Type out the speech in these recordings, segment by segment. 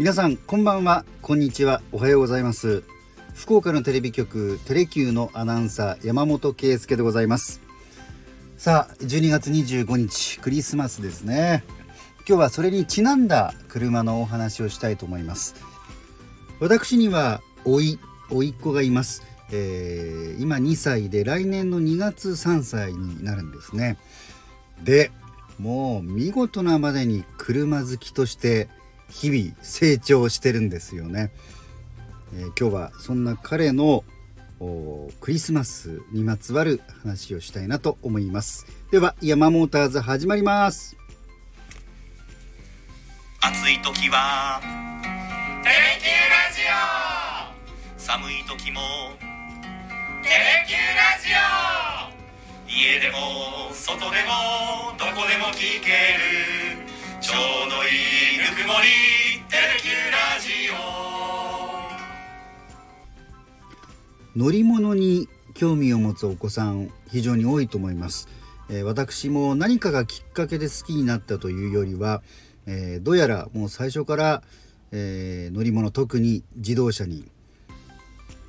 皆さんこんばんは。こんにちは。おはようございます。福岡のテレビ局テレ Q のアナウンサー山本圭介でございます。さあ12月25日クリスマスですね。今日はそれにちなんだ車のお話をしたいと思います。私にはおい甥っ子がいます、えー、今2歳で来年の2月3歳になるんですね。でもう見事なまでに車好きとして日々成長してるんですよね、えー、今日はそんな彼のクリスマスにまつわる話をしたいなと思います。では山モーターズ始まります。暑い時はテレキューラジオ。寒い時もテレキューラジオ。家でも外でもどこでも聞ける。ちょうどいいぬくもりテレキューラジオ。乗り物に興味を持つお子さん非常に多いと思います、えー、私も何かがきっかけで好きになったというよりはえー、どうやらもう最初から、えー、乗り物特に自動車に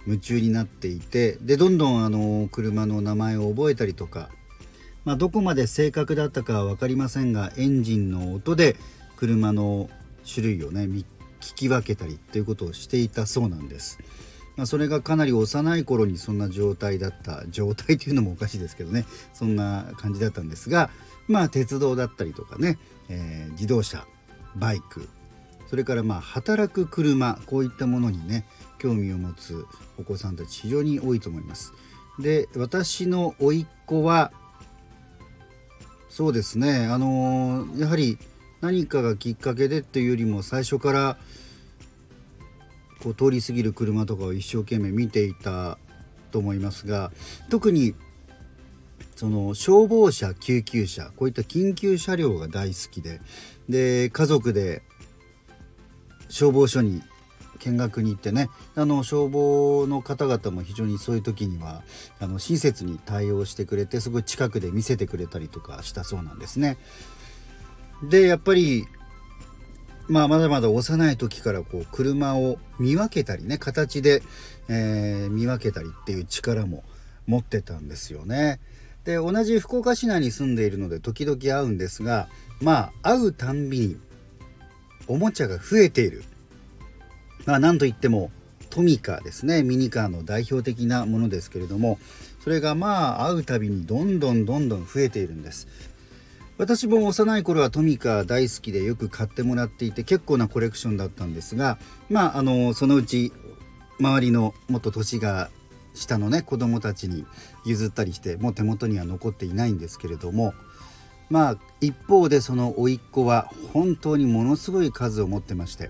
夢中になっていてでどんどんあの車の名前を覚えたりとか、まあ、どこまで正確だったかは分かりませんがエンジンの音で車の種類をね聞き分けたりっていうことをしていたそうなんです。まあ、それがかなり幼い頃にそんな状態だった状態というのもおかしいですけどねそんな感じだったんですがまあ鉄道だったりとかね、えー、自動車バイクそれからまあ働く車こういったものにね興味を持つお子さんたち非常に多いと思います。で私の甥っ子はそうですね。あのー、やはり何かがきっかけでっていうよりも最初からこう通り過ぎる車とかを一生懸命見ていたと思いますが特にその消防車救急車こういった緊急車両が大好きでで家族で消防署に見学に行ってねあの消防の方々も非常にそういう時にはあの親切に対応してくれてすごい近くで見せてくれたりとかしたそうなんですね。でやっぱりまあ、まだまだ幼い時からこう車を見分けたりね形で、えー、見分けたりっていう力も持ってたんですよね。で同じ福岡市内に住んでいるので時々会うんですがまあ会うたんびにおもちゃが増えているまあ何といってもトミカですね。ミニカーの代表的なものですけれどもそれがまあ会うたびにどんどんどんどん増えているんです。私も幼い頃はトミカ大好きでよく買ってもらっていて結構なコレクションだったんですがまああのそのうち周りのもっと年が下のね子供たちに譲ったりしてもう手元には残っていないんですけれどもまあ一方でその甥っ子は本当にものすごい数を持ってまして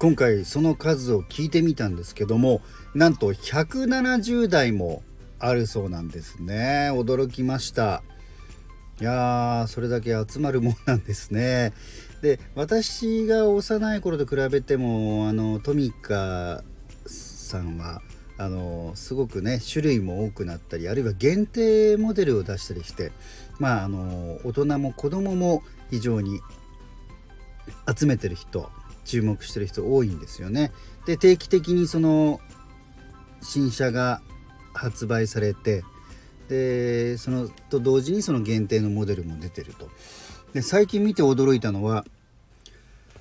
今回その数を聞いてみたんですけどもなんと170台もあるそうなんですね。驚きました。いやーそれだけ集まるもんなんですね。で私が幼い頃と比べてもあのトミカさんはあのすごくね種類も多くなったりあるいは限定モデルを出したりしてまああの大人も子供も非常に集めてる人注目してる人多いんですよね。で定期的にその新車が発売されてでそのと同時にその限定のモデルも出てると。で最近見て驚いたのは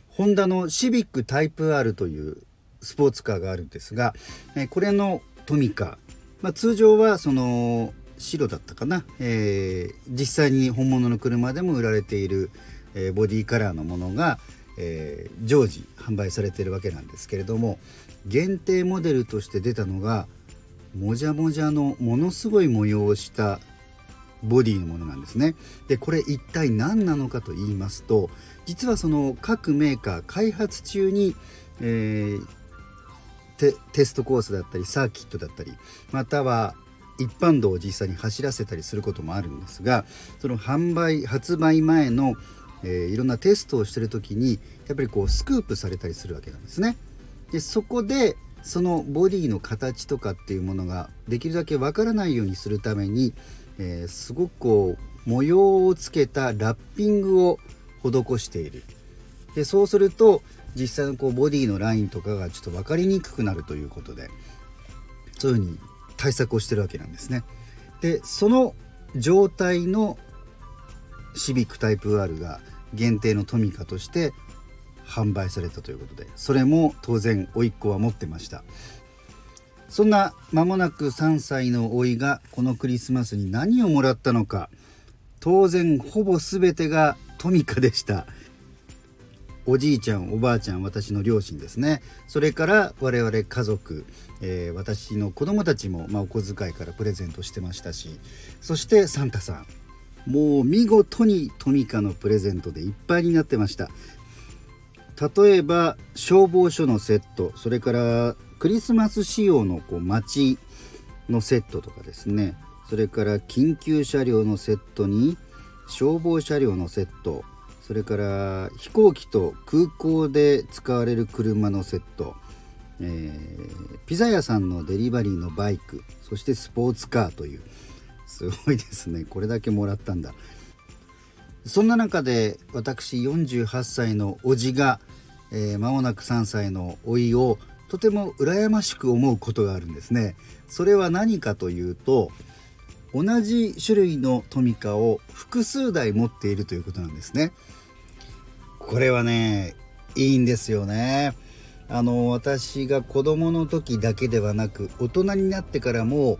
ホンダのシビックタイプ R というスポーツカーがあるんですが、えこれのトミカ、まあ、通常はその白だったかな、えー、実際に本物の車でも売られている、えー、ボディカラーのものが、えー、常時販売されているわけなんですけれども限定モデルとして出たのがもじゃもじゃのものすごい模様をしたボディのものなんですね。でこれ一体何なのかと言いますと実はその各メーカー開発中に、えー、テテストコースだったりサーキットだったりまたは一般道を実際に走らせたりすることもあるんですがその販売発売前の、えー、いろんなテストをしてる時にやっぱりこうスクープされたりするわけなんですね。でそこでそのボディの形とかっていうものができるだけわからないようにするために、えー、すごくこう模様をつけたラッピングを施しているでそうすると実際のこうボディのラインとかがちょっと分かりにくくなるということでそういうふうに対策をしてるわけなんですね。でその状態のシビックタイプ R が限定のトミカとして販売されたということでそれも当然甥っ子は持ってました。そんな間もなく3歳の甥がこのクリスマスに何をもらったのか当然ほぼ全てがトミカでした。おじいちゃんおばあちゃん私の両親ですね。それから我々家族、えー、私の子供たちも、まあ、お小遣いからプレゼントしてましたしそしてサンタさん。もう見事にトミカのプレゼントでいっぱいになってました。例えば消防署のセットそれからクリスマス仕様のこう街のセットとかですね。それから緊急車両のセットに消防車両のセット。それから飛行機と空港で使われる車のセット、えー、ピザ屋さんのデリバリーのバイク。そしてスポーツカーという。すごいですね。これだけもらったんだ。そんな中で私48歳の叔父が、えー、間もなく3歳の甥いをとても羨ましく思うことがあるんですね。それは何かというと同じ種類のトミカを複数台持っているということなんですね。これはねいいんですよね。あの私が子供の時だけではなく大人になってからも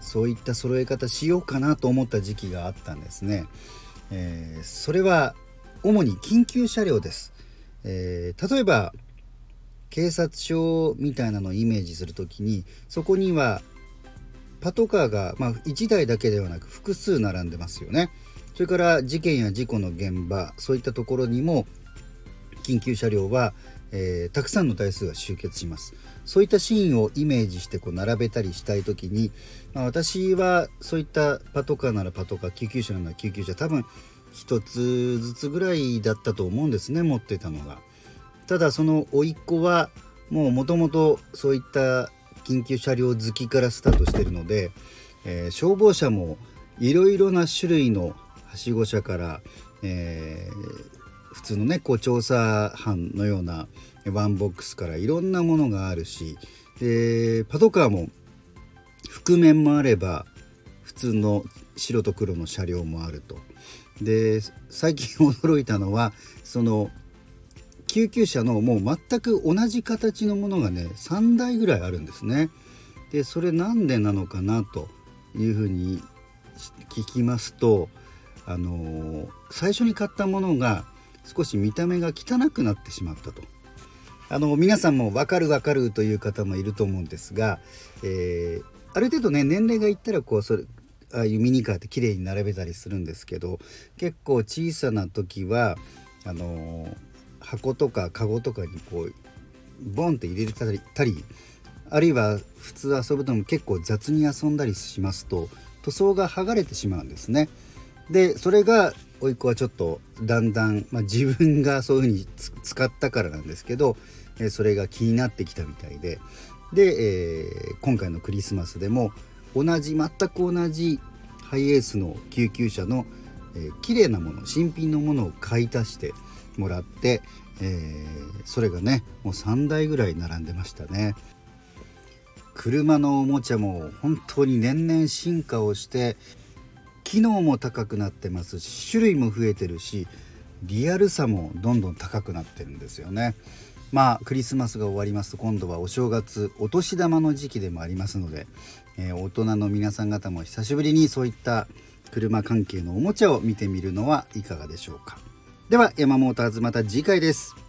そういった揃え方しようかなと思った時期があったんですね、えー、それは主に緊急車両です、えー、例えば警察署みたいなのをイメージする時にそこにはパトカーが、まあ、1台だけではなく複数並んでますよね。それから事件や事故の現場そういったところにも緊急車両は、えー、たくさんの台数が集結しますそういったシーンをイメージしてこう並べたりしたい時に、まあ、私はそういったパトカーならパトカー救急車なら救急車多分1つずつぐらいだったと思うんですね持ってたのが。ただその甥っ子はもうもともとそういった緊急車両好きからスタートしてるので、えー、消防車もいろいろな種類のはしご車から、えー、普通のねこう調査班のようなワンボックスからいろんなものがあるしでパトカーも覆面もあれば普通の白と黒の車両もあると。で最近驚いたのはその救急車のもう全く同じ形のものがね3台ぐらいあるんですね。でそれなんでなのかなというふうに聞きますとあのー、最初に買ったものが少し見た目が汚くなってしまったと。あの皆さんも分かる分かるという方もいると思うんですが、えー、ある程度ね年齢がいったらこうそれああいうミニカーって綺麗に並べたりするんですけど結構小さな時はあのー、箱とかカゴとかにこうボンって入れたりたりあるいは普通遊ぶのも結構雑に遊んだりしますと塗装が剥がれてしまうんですね。でそれが甥っ子はちょっとだんだん、まあ、自分がそういう風に使ったからなんですけど、えそれが気になってきたみたいで。で、えー、今回のクリスマスでも同じ全く同じハイエースの救急車の、えー、綺麗なもの新品のものを買い足してもらって、えー、それがねもう3台ぐらい並んでましたね。車のおもちゃも本当に年々進化をして機能も高くなってますし種類も増えてるしリアルさもどんどん高くなってるんですよね。まあクリスマスが終わりますと今度はお正月お年玉の時期でもありますので、えー、大人の皆さん方も久しぶりにそういった車関係のおもちゃを見てみるのはいかがでしょうか。では山モーターズまた次回です。